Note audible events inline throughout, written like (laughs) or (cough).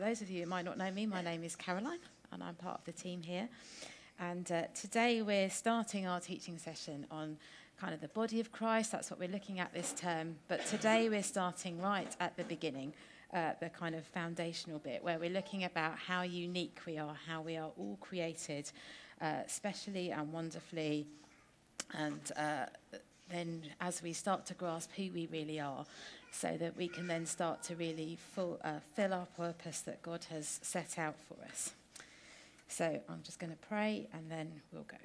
those of you who might not know me, my name is Caroline, and I'm part of the team here. And uh, today we're starting our teaching session on kind of the body of Christ. That's what we're looking at this term. But today we're starting right at the beginning, uh, the kind of foundational bit, where we're looking about how unique we are, how we are all created, uh, specially and wonderfully. And uh, then as we start to grasp who we really are, so that we can then start to really full, uh, fill our purpose that God has set out for us. So I'm just going to pray and then we'll go.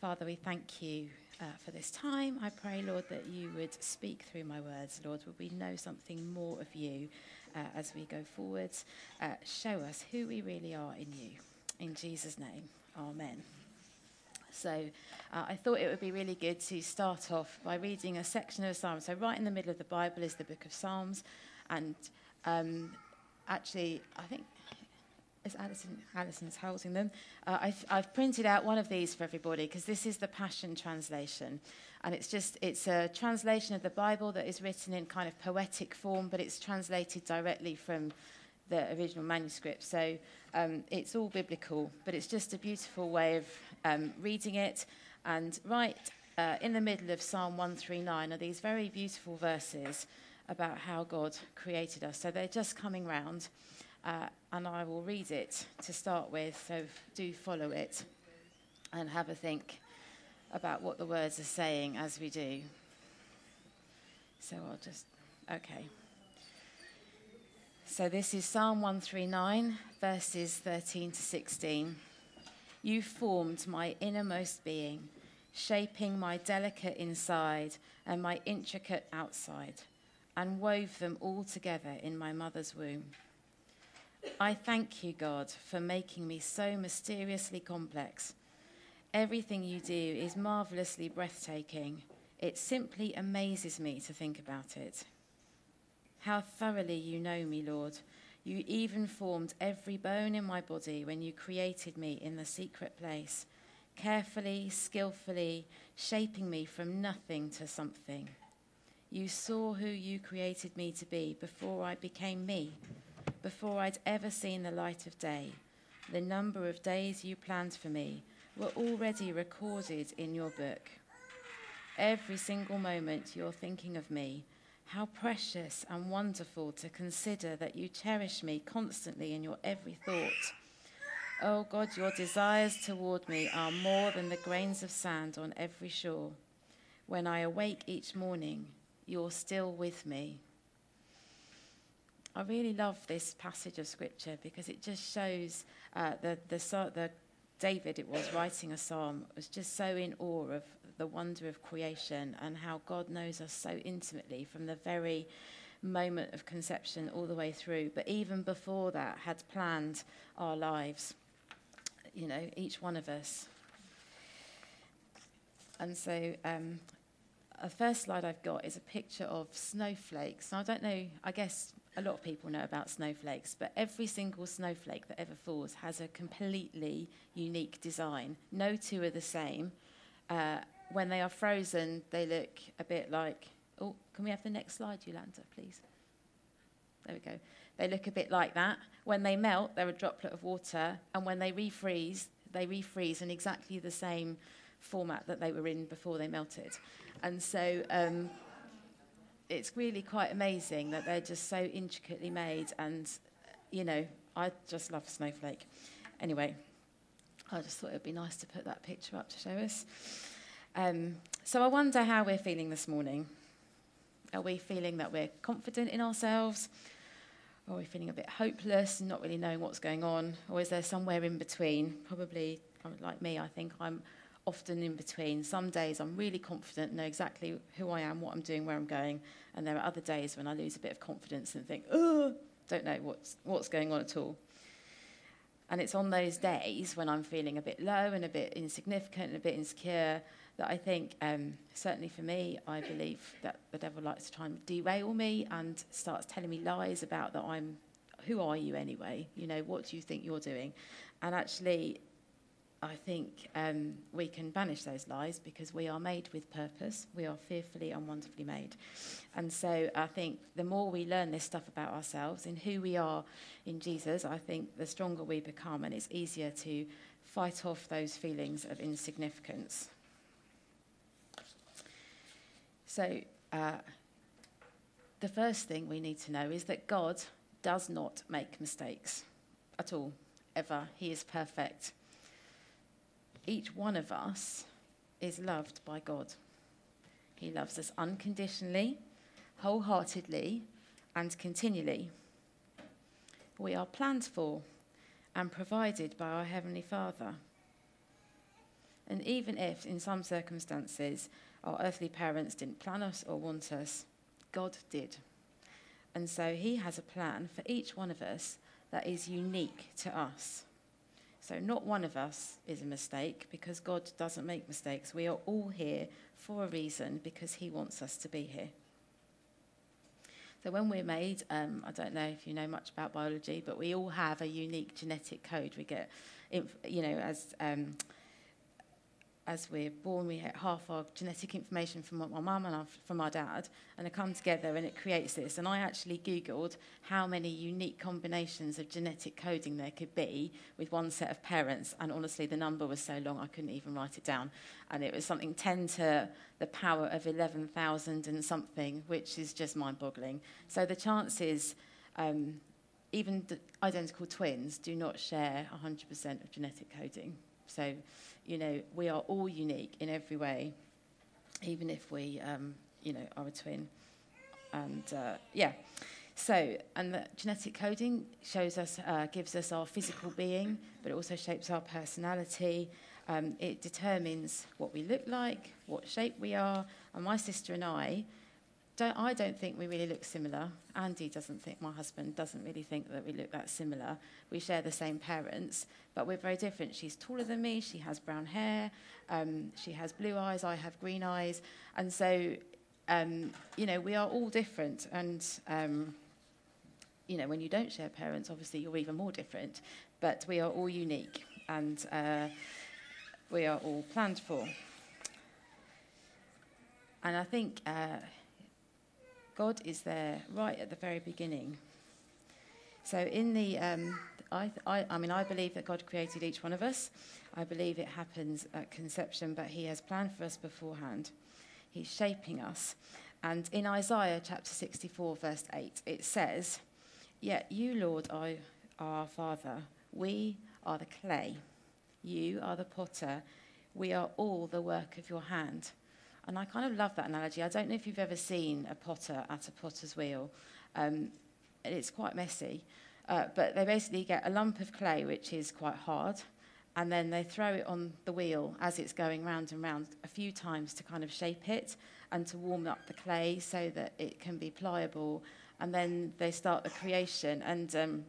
Father, we thank you uh, for this time. I pray, Lord, that you would speak through my words, Lord. Would we know something more of you uh, as we go forwards? Uh, show us who we really are in you. In Jesus' name, amen. So uh, I thought it would be really good to start off by reading a section of Psalms. So right in the middle of the Bible is the book of Psalms, and um, actually, I think is Alison, Alison's holding them. Uh, I've, I've printed out one of these for everybody because this is the Passion Translation, and it's just it's a translation of the Bible that is written in kind of poetic form, but it's translated directly from the original manuscript. So um, it's all biblical, but it's just a beautiful way of um, reading it. And right uh, in the middle of Psalm 139 are these very beautiful verses about how God created us. So they're just coming round, uh, and I will read it to start with. So do follow it and have a think about what the words are saying as we do. So I'll just, okay. So this is Psalm 139, verses 13 to 16. You formed my innermost being, shaping my delicate inside and my intricate outside, and wove them all together in my mother's womb. I thank you, God, for making me so mysteriously complex. Everything you do is marvelously breathtaking. It simply amazes me to think about it. How thoroughly you know me, Lord. You even formed every bone in my body when you created me in the secret place, carefully, skillfully, shaping me from nothing to something. You saw who you created me to be before I became me, before I'd ever seen the light of day. The number of days you planned for me were already recorded in your book. Every single moment you're thinking of me how precious and wonderful to consider that you cherish me constantly in your every thought. Oh God, your desires toward me are more than the grains of sand on every shore. When I awake each morning, you're still with me. I really love this passage of scripture because it just shows uh, the, the, David, it was writing a psalm, was just so in awe of the wonder of creation and how God knows us so intimately from the very moment of conception all the way through. But even before that, had planned our lives, you know, each one of us. And so, um, the first slide I've got is a picture of snowflakes. Now, I don't know, I guess a lot of people know about snowflakes, but every single snowflake that ever falls has a completely unique design. No two are the same. Uh, when they are frozen, they look a bit like. Oh, can we have the next slide, Yolanda, please? There we go. They look a bit like that. When they melt, they're a droplet of water, and when they refreeze, they refreeze in exactly the same format that they were in before they melted. And so um, it's really quite amazing that they're just so intricately made, and you know, I just love snowflake. Anyway, I just thought it would be nice to put that picture up to show us. Um, so I wonder how we're feeling this morning. Are we feeling that we're confident in ourselves? Or are we feeling a bit hopeless not really knowing what's going on? Or is there somewhere in between? Probably, like me, I think I'm often in between. Some days I'm really confident, know exactly who I am, what I'm doing, where I'm going. And there are other days when I lose a bit of confidence and think, oh, don't know what's, what's going on at all. And it's on those days when I'm feeling a bit low and a bit insignificant and a bit insecure that I think, um, certainly for me, I believe that the devil likes to try and derail me and starts telling me lies about that I'm, who are you anyway? You know, what do you think you're doing? And actually, I think um, we can banish those lies because we are made with purpose. We are fearfully and wonderfully made. And so I think the more we learn this stuff about ourselves and who we are in Jesus, I think the stronger we become, and it's easier to fight off those feelings of insignificance. So, uh, the first thing we need to know is that God does not make mistakes at all, ever. He is perfect each one of us is loved by God. He loves us unconditionally, wholeheartedly, and continually. We are planned for and provided by our Heavenly Father. And even if, in some circumstances, our earthly parents didn't plan us or want us, God did. And so He has a plan for each one of us that is unique to us. So, not one of us is a mistake because God doesn't make mistakes. We are all here for a reason because He wants us to be here. So, when we're made, um, I don't know if you know much about biology, but we all have a unique genetic code. We get, you know, as um, as we're born, we get half our genetic information from our mum and from our dad, and they come together and it creates this. And I actually Googled how many unique combinations of genetic coding there could be with one set of parents, and honestly, the number was so long I couldn't even write it down. And it was something 10 to the power of 11,000 and something, which is just mind boggling. So the chances, um, even identical twins, do not share 100% of genetic coding. So you know, we are all unique in every way, even if we, um, you know, are a twin. And uh, yeah, so, and the genetic coding shows us, uh, gives us our physical being, but it also shapes our personality. Um, it determines what we look like, what shape we are. And my sister and I, don't, I don't think we really look similar. Andy doesn't think, my husband doesn't really think that we look that similar. We share the same parents, but we're very different. She's taller than me, she has brown hair, um, she has blue eyes, I have green eyes. And so, um, you know, we are all different. And, um, you know, when you don't share parents, obviously you're even more different. But we are all unique and uh, we are all planned for. And I think. Uh, God is there right at the very beginning. So, in the, um, I, I, I mean, I believe that God created each one of us. I believe it happens at conception, but He has planned for us beforehand. He's shaping us. And in Isaiah chapter 64, verse 8, it says, Yet you, Lord, are our Father. We are the clay. You are the potter. We are all the work of your hand. And I kind of love that analogy. I don't know if you've ever seen a potter at a potter's wheel. Um, it's quite messy. Uh, but they basically get a lump of clay, which is quite hard, and then they throw it on the wheel as it's going round and round a few times to kind of shape it and to warm up the clay so that it can be pliable. And then they start the creation. And um,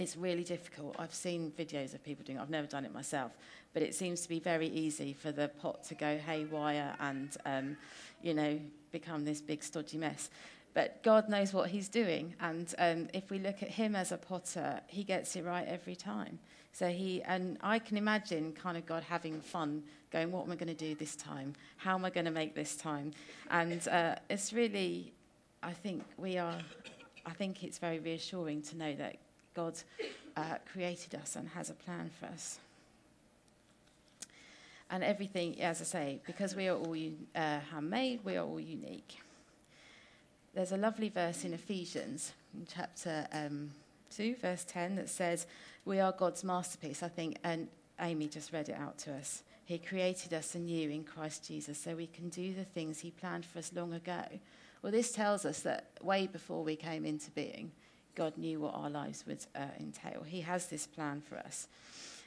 it's really difficult. I've seen videos of people doing it. I've never done it myself, but it seems to be very easy for the pot to go haywire and, um, you know, become this big stodgy mess. But God knows what He's doing, and um, if we look at Him as a potter, He gets it right every time. So He and I can imagine kind of God having fun, going, "What am I going to do this time? How am I going to make this time?" And uh, it's really, I think we are. I think it's very reassuring to know that God uh, created us and has a plan for us. And everything, as I say, because we are all uh, handmade, we are all unique. There's a lovely verse in Ephesians, in chapter um, 2, verse 10, that says, We are God's masterpiece. I think, and Amy just read it out to us. He created us anew in Christ Jesus so we can do the things He planned for us long ago. Well, this tells us that way before we came into being, God knew what our lives would uh, entail. He has this plan for us.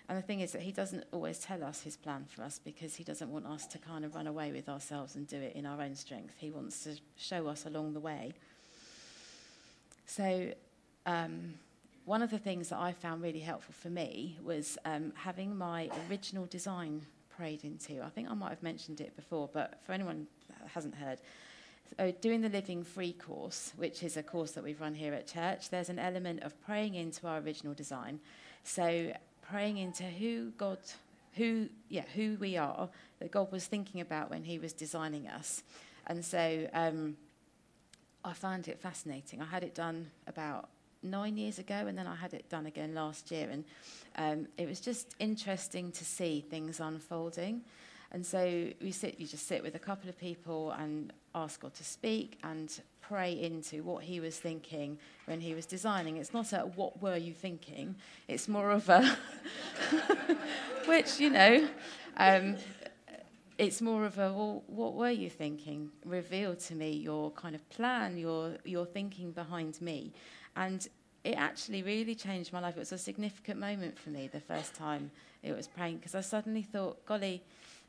And the thing is that He doesn't always tell us His plan for us because He doesn't want us to kind of run away with ourselves and do it in our own strength. He wants to show us along the way. So, um, one of the things that I found really helpful for me was um, having my original design prayed into. I think I might have mentioned it before, but for anyone that hasn't heard, so doing the Living Free course, which is a course that we've run here at church, there's an element of praying into our original design. So praying into who God who, yeah, who we are that God was thinking about when He was designing us. And so um, I found it fascinating. I had it done about nine years ago, and then I had it done again last year, and um, it was just interesting to see things unfolding. And so we sit, you just sit with a couple of people and ask God to speak and pray into what He was thinking when He was designing. It's not a "What were you thinking?" It's more of a, (laughs) which you know. Um, it's more of a well, what were you thinking? Reveal to me your kind of plan, your your thinking behind me, and it actually really changed my life. It was a significant moment for me the first time it was praying because I suddenly thought, golly,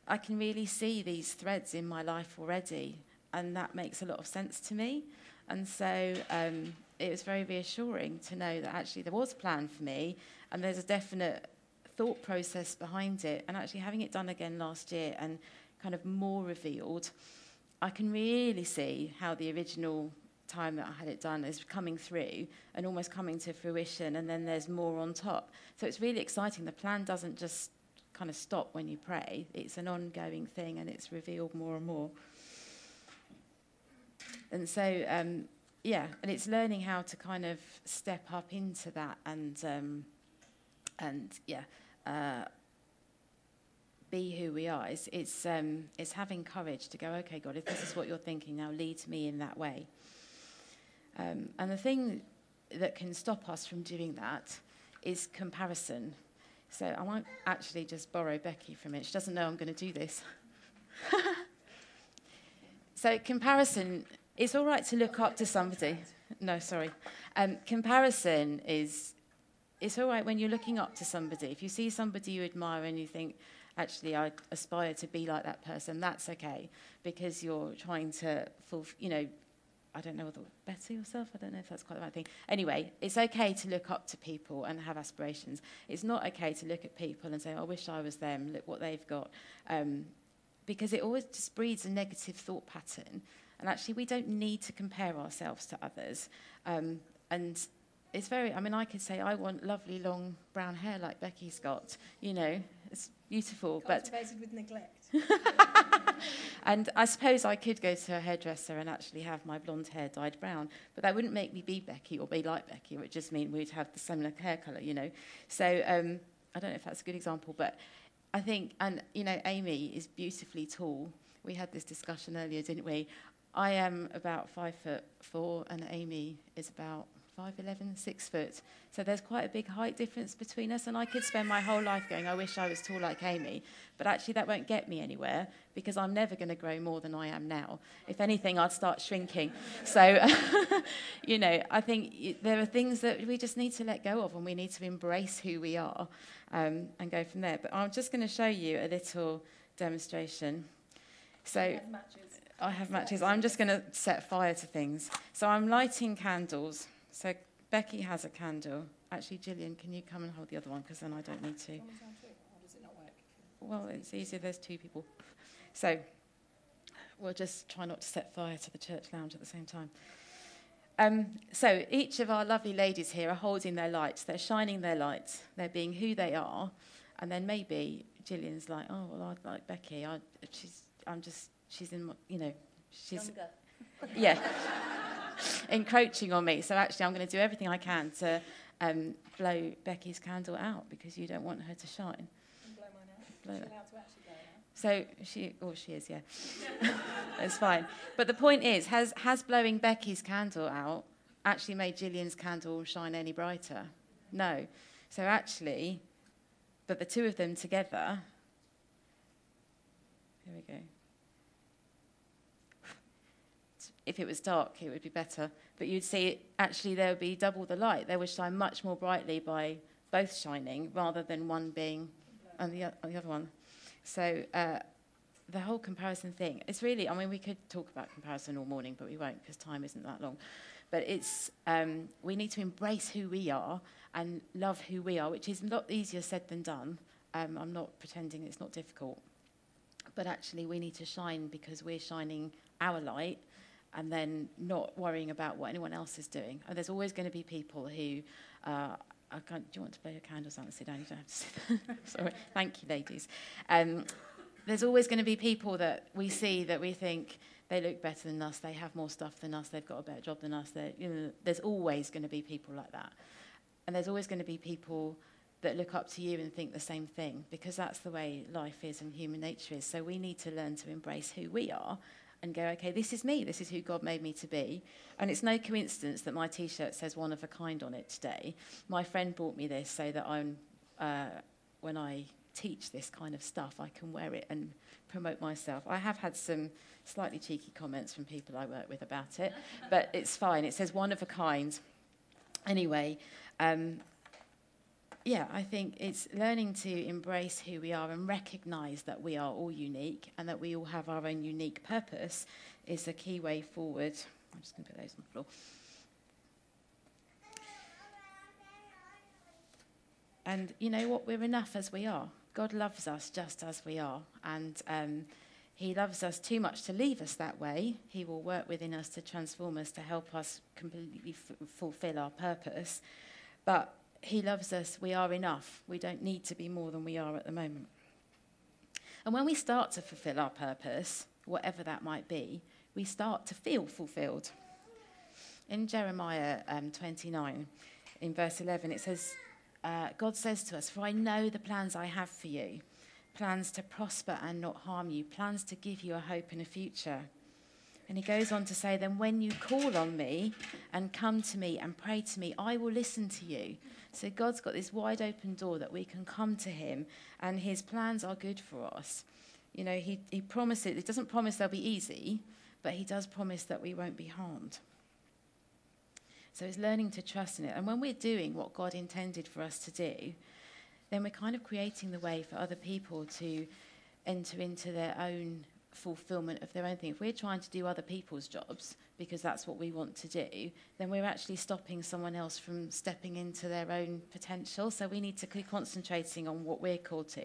I can really see these threads in my life already, and that makes a lot of sense to me. And so um, it was very reassuring to know that actually there was a plan for me, and there's a definite thought process behind it. And actually having it done again last year and kind of more revealed, I can really see how the original time that I had it done is coming through and almost coming to fruition, and then there's more on top. So it's really exciting. The plan doesn't just kind of stop when you pray, it's an ongoing thing and it's revealed more and more. And so, um, yeah, and it's learning how to kind of step up into that and, um, and yeah, uh, be who we are. It's, it's, um, it's having courage to go, okay, God, if this is what you're thinking, now lead me in that way. Um, and the thing that can stop us from doing that is comparison. So I might actually just borrow Becky for a minute. She doesn't know I'm going to do this. (laughs) so comparison, it's all right to look up to somebody. No, sorry. Um, comparison is, it's all right when you're looking up to somebody. If you see somebody you admire and you think, actually, I aspire to be like that person, that's okay because you're trying to, you know, I don't know whether better yourself. I don't know if that's quite the right thing. Anyway, it's okay to look up to people and have aspirations. It's not okay to look at people and say, oh, "I wish I was them. Look what they've got," um, because it always just breeds a negative thought pattern. And actually, we don't need to compare ourselves to others. Um, and it's very. I mean, I could say I want lovely long brown hair like Becky's got. You know, it's beautiful, but with neglect. (laughs) and I suppose I could go to a hairdresser and actually have my blonde hair dyed brown, but that wouldn't make me be Becky or be like Becky. It would just mean we'd have the similar hair colour, you know. So um, I don't know if that's a good example, but I think, and you know, Amy is beautifully tall. We had this discussion earlier, didn't we? I am about five foot four, and Amy is about 5'11, 6 foot. So there's quite a big height difference between us. And I could spend my whole life going, I wish I was tall like Amy. But actually, that won't get me anywhere because I'm never going to grow more than I am now. If anything, I'd start shrinking. So, (laughs) you know, I think there are things that we just need to let go of and we need to embrace who we are um, and go from there. But I'm just going to show you a little demonstration. So. I have matches. I'm just going to set fire to things. So I'm lighting candles. So Becky has a candle. Actually, Gillian, can you come and hold the other one? Because then I don't need to. Well, it's easier. There's two people. So we'll just try not to set fire to the church lounge at the same time. Um, so each of our lovely ladies here are holding their lights. They're shining their lights. They're being who they are. And then maybe Gillian's like, oh, well, I'd like Becky. I, she's, I'm just, she's in, you know, she's. Younger. (laughs) Yeah. Encroaching on me. So actually, I'm going to do everything I can to um, blow Becky's candle out because you don't want her to shine. Blow mine out. Blow allowed to actually blow So she, oh, she is, yeah. (laughs) That's fine. But the point is, has has blowing Becky's candle out actually made Gillian's candle shine any brighter? No. So actually, but the two of them together. Here we go if it was dark, it would be better. But you'd see actually there would be double the light. They would shine much more brightly by both shining rather than one being on the, on the other one. So uh, the whole comparison thing, it's really, I mean, we could talk about comparison all morning, but we won't because time isn't that long. But it's, um, we need to embrace who we are and love who we are, which is a lot easier said than done. Um, I'm not pretending it's not difficult. But actually, we need to shine because we're shining our light and then not worrying about what anyone else is doing. And there's always going to be people who uh, do you want to blow your candles out and sit down? You don't have to sit (laughs) Sorry. Thank you, ladies. Um, there's always going to be people that we see that we think they look better than us, they have more stuff than us, they've got a better job than us. You know, there's always going to be people like that. And there's always going to be people that look up to you and think the same thing because that's the way life is and human nature is. So we need to learn to embrace who we are and go, okay, this is me, this is who God made me to be. And it's no coincidence that my t shirt says one of a kind on it today. My friend bought me this so that I'm, uh, when I teach this kind of stuff, I can wear it and promote myself. I have had some slightly cheeky comments from people I work with about it, but it's fine. It says one of a kind. Anyway, um, yeah, I think it's learning to embrace who we are and recognize that we are all unique and that we all have our own unique purpose is a key way forward. I'm just going to put those on the floor. And you know what? We're enough as we are. God loves us just as we are. And um, He loves us too much to leave us that way. He will work within us to transform us, to help us completely f- fulfill our purpose. But he loves us. We are enough. We don't need to be more than we are at the moment. And when we start to fulfill our purpose, whatever that might be, we start to feel fulfilled. In Jeremiah um, 29, in verse 11, it says, uh, God says to us, For I know the plans I have for you plans to prosper and not harm you, plans to give you a hope and a future. And he goes on to say, Then when you call on me and come to me and pray to me, I will listen to you. So God's got this wide open door that we can come to him, and his plans are good for us. You know, he, he promises, it doesn't promise they'll be easy, but he does promise that we won't be harmed. So it's learning to trust in it. And when we're doing what God intended for us to do, then we're kind of creating the way for other people to enter into their own fulfillment of their own thing. If we're trying to do other people's jobs because that's what we want to do, then we're actually stopping someone else from stepping into their own potential. So we need to keep concentrating on what we're called to.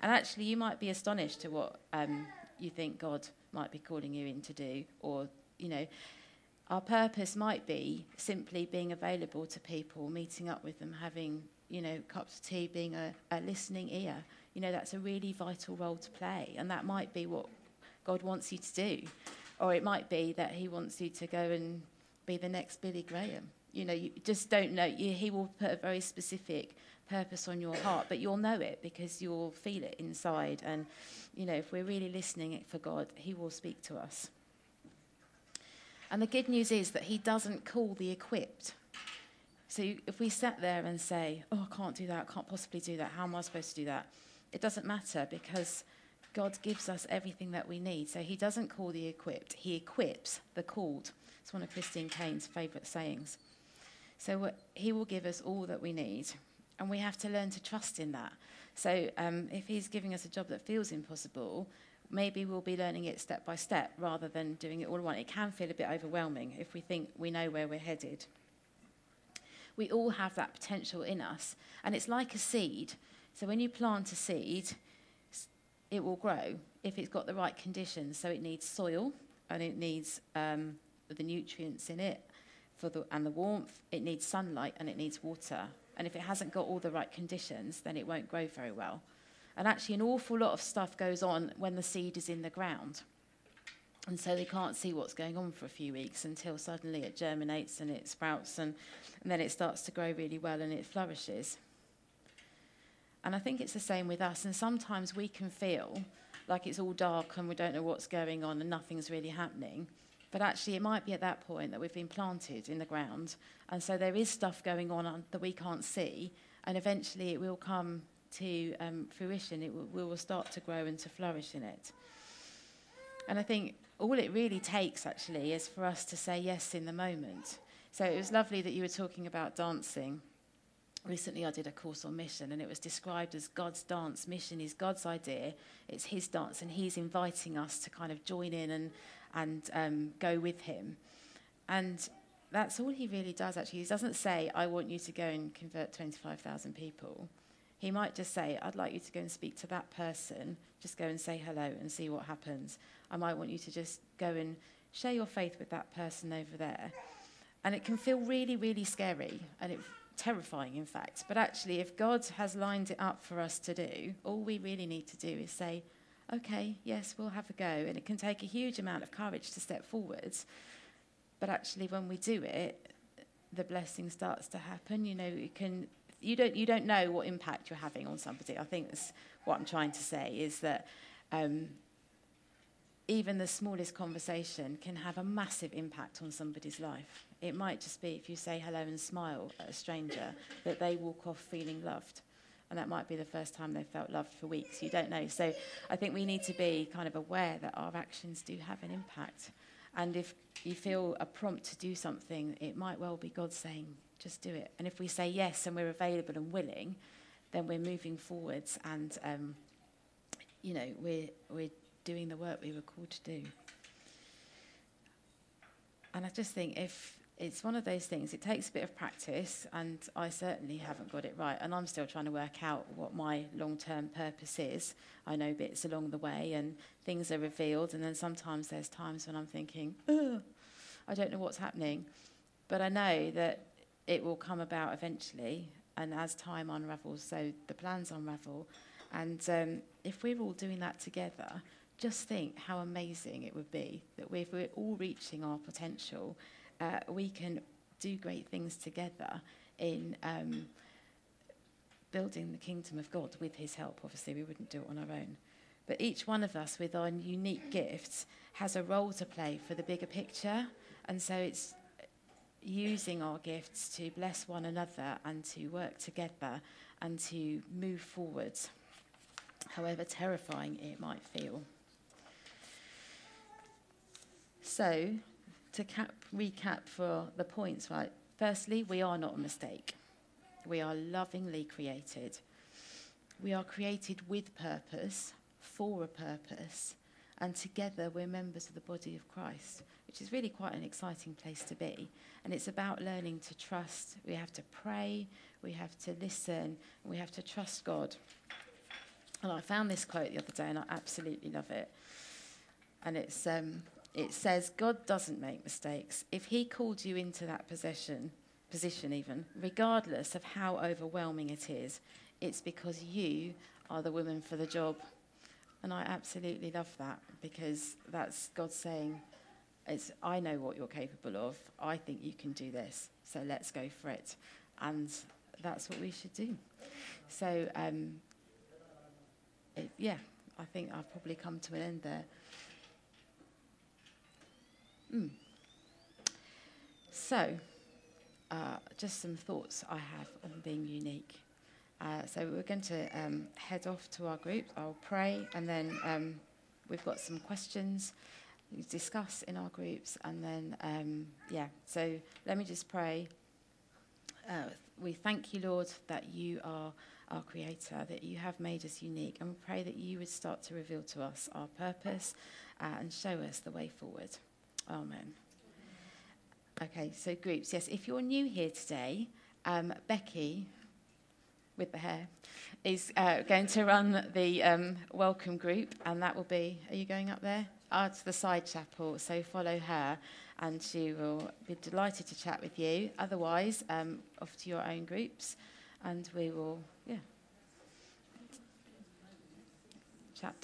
And actually, you might be astonished to what um, you think God might be calling you in to do, or, you know, our purpose might be simply being available to people, meeting up with them, having, you know, cups of tea, being a, a listening ear. You know, that's a really vital role to play. And that might be what God wants you to do. Or it might be that He wants you to go and be the next Billy Graham. You know, you just don't know. You, he will put a very specific purpose on your heart, but you'll know it because you'll feel it inside. And, you know, if we're really listening for God, He will speak to us. And the good news is that He doesn't call the equipped. So if we sat there and say, oh, I can't do that, I can't possibly do that, how am I supposed to do that? It doesn't matter because God gives us everything that we need. So he doesn't call the equipped, he equips the called. It's one of Christine Caine's favourite sayings. So he will give us all that we need. And we have to learn to trust in that. So um, if he's giving us a job that feels impossible, maybe we'll be learning it step by step rather than doing it all at once. It can feel a bit overwhelming if we think we know where we're headed. We all have that potential in us. And it's like a seed. So when you plant a seed, it will grow if it's got the right conditions. So it needs soil and it needs um, the nutrients in it for the, and the warmth. It needs sunlight and it needs water. And if it hasn't got all the right conditions, then it won't grow very well. And actually, an awful lot of stuff goes on when the seed is in the ground. And so they can't see what's going on for a few weeks until suddenly it germinates and it sprouts and, and then it starts to grow really well and it flourishes. And I think it's the same with us. And sometimes we can feel like it's all dark and we don't know what's going on and nothing's really happening. But actually, it might be at that point that we've been planted in the ground. And so there is stuff going on that we can't see. And eventually, it will come to um, fruition. It we will start to grow and to flourish in it. And I think all it really takes, actually, is for us to say yes in the moment. So it was lovely that you were talking about dancing recently I did a course on mission and it was described as God's dance. Mission is God's idea, it's His dance, and He's inviting us to kind of join in and, and um, go with Him. And that's all He really does, actually. He doesn't say, I want you to go and convert 25,000 people. He might just say, I'd like you to go and speak to that person, just go and say hello and see what happens. I might want you to just go and share your faith with that person over there. And it can feel really, really scary. And it terrifying, in fact. But actually, if God has lined it up for us to do, all we really need to do is say, okay, yes, we'll have a go. And it can take a huge amount of courage to step forwards. But actually, when we do it, the blessing starts to happen. You know, you can. You don't. You don't know what impact you're having on somebody. I think that's what I'm trying to say is that um, even the smallest conversation can have a massive impact on somebody's life. It might just be if you say hello and smile at a stranger that they walk off feeling loved. And that might be the first time they've felt loved for weeks. You don't know. So I think we need to be kind of aware that our actions do have an impact. And if you feel a prompt to do something, it might well be God saying, just do it. And if we say yes and we're available and willing, then we're moving forwards and, um, you know, we're, we're doing the work we were called to do. And I just think if it's one of those things, it takes a bit of practice, and I certainly haven't got it right. And I'm still trying to work out what my long term purpose is. I know bits along the way, and things are revealed, and then sometimes there's times when I'm thinking, I don't know what's happening. But I know that it will come about eventually, and as time unravels, so the plans unravel. And um, if we're all doing that together, just think how amazing it would be that if we're all reaching our potential, uh, we can do great things together in um, building the kingdom of God with His help. Obviously, we wouldn't do it on our own. But each one of us, with our unique gifts, has a role to play for the bigger picture. And so it's using our gifts to bless one another and to work together and to move forward, however terrifying it might feel. So, to cap, recap for the points, right? Firstly, we are not a mistake. We are lovingly created. We are created with purpose, for a purpose, and together we're members of the body of Christ, which is really quite an exciting place to be. And it's about learning to trust. We have to pray, we have to listen, we have to trust God. And I found this quote the other day, and I absolutely love it. And it's um, it says God doesn't make mistakes. If He called you into that position, position even, regardless of how overwhelming it is, it's because you are the woman for the job. And I absolutely love that because that's God saying, it's, I know what you're capable of. I think you can do this. So let's go for it. And that's what we should do. So, um, it, yeah, I think I've probably come to an end there. Mm. So, uh, just some thoughts I have on being unique. Uh, so we're going to um, head off to our group. I'll pray, and then um, we've got some questions we discuss in our groups, and then um, yeah. So let me just pray. Uh, we thank you, Lord, that you are our Creator, that you have made us unique, and we pray that you would start to reveal to us our purpose uh, and show us the way forward. Amen. Okay, so groups. Yes, if you're new here today, um, Becky, with the hair, is uh, going to run the um, welcome group, and that will be. Are you going up there? Ah, to the side chapel. So follow her, and she will be delighted to chat with you. Otherwise, um, off to your own groups, and we will, yeah, chat.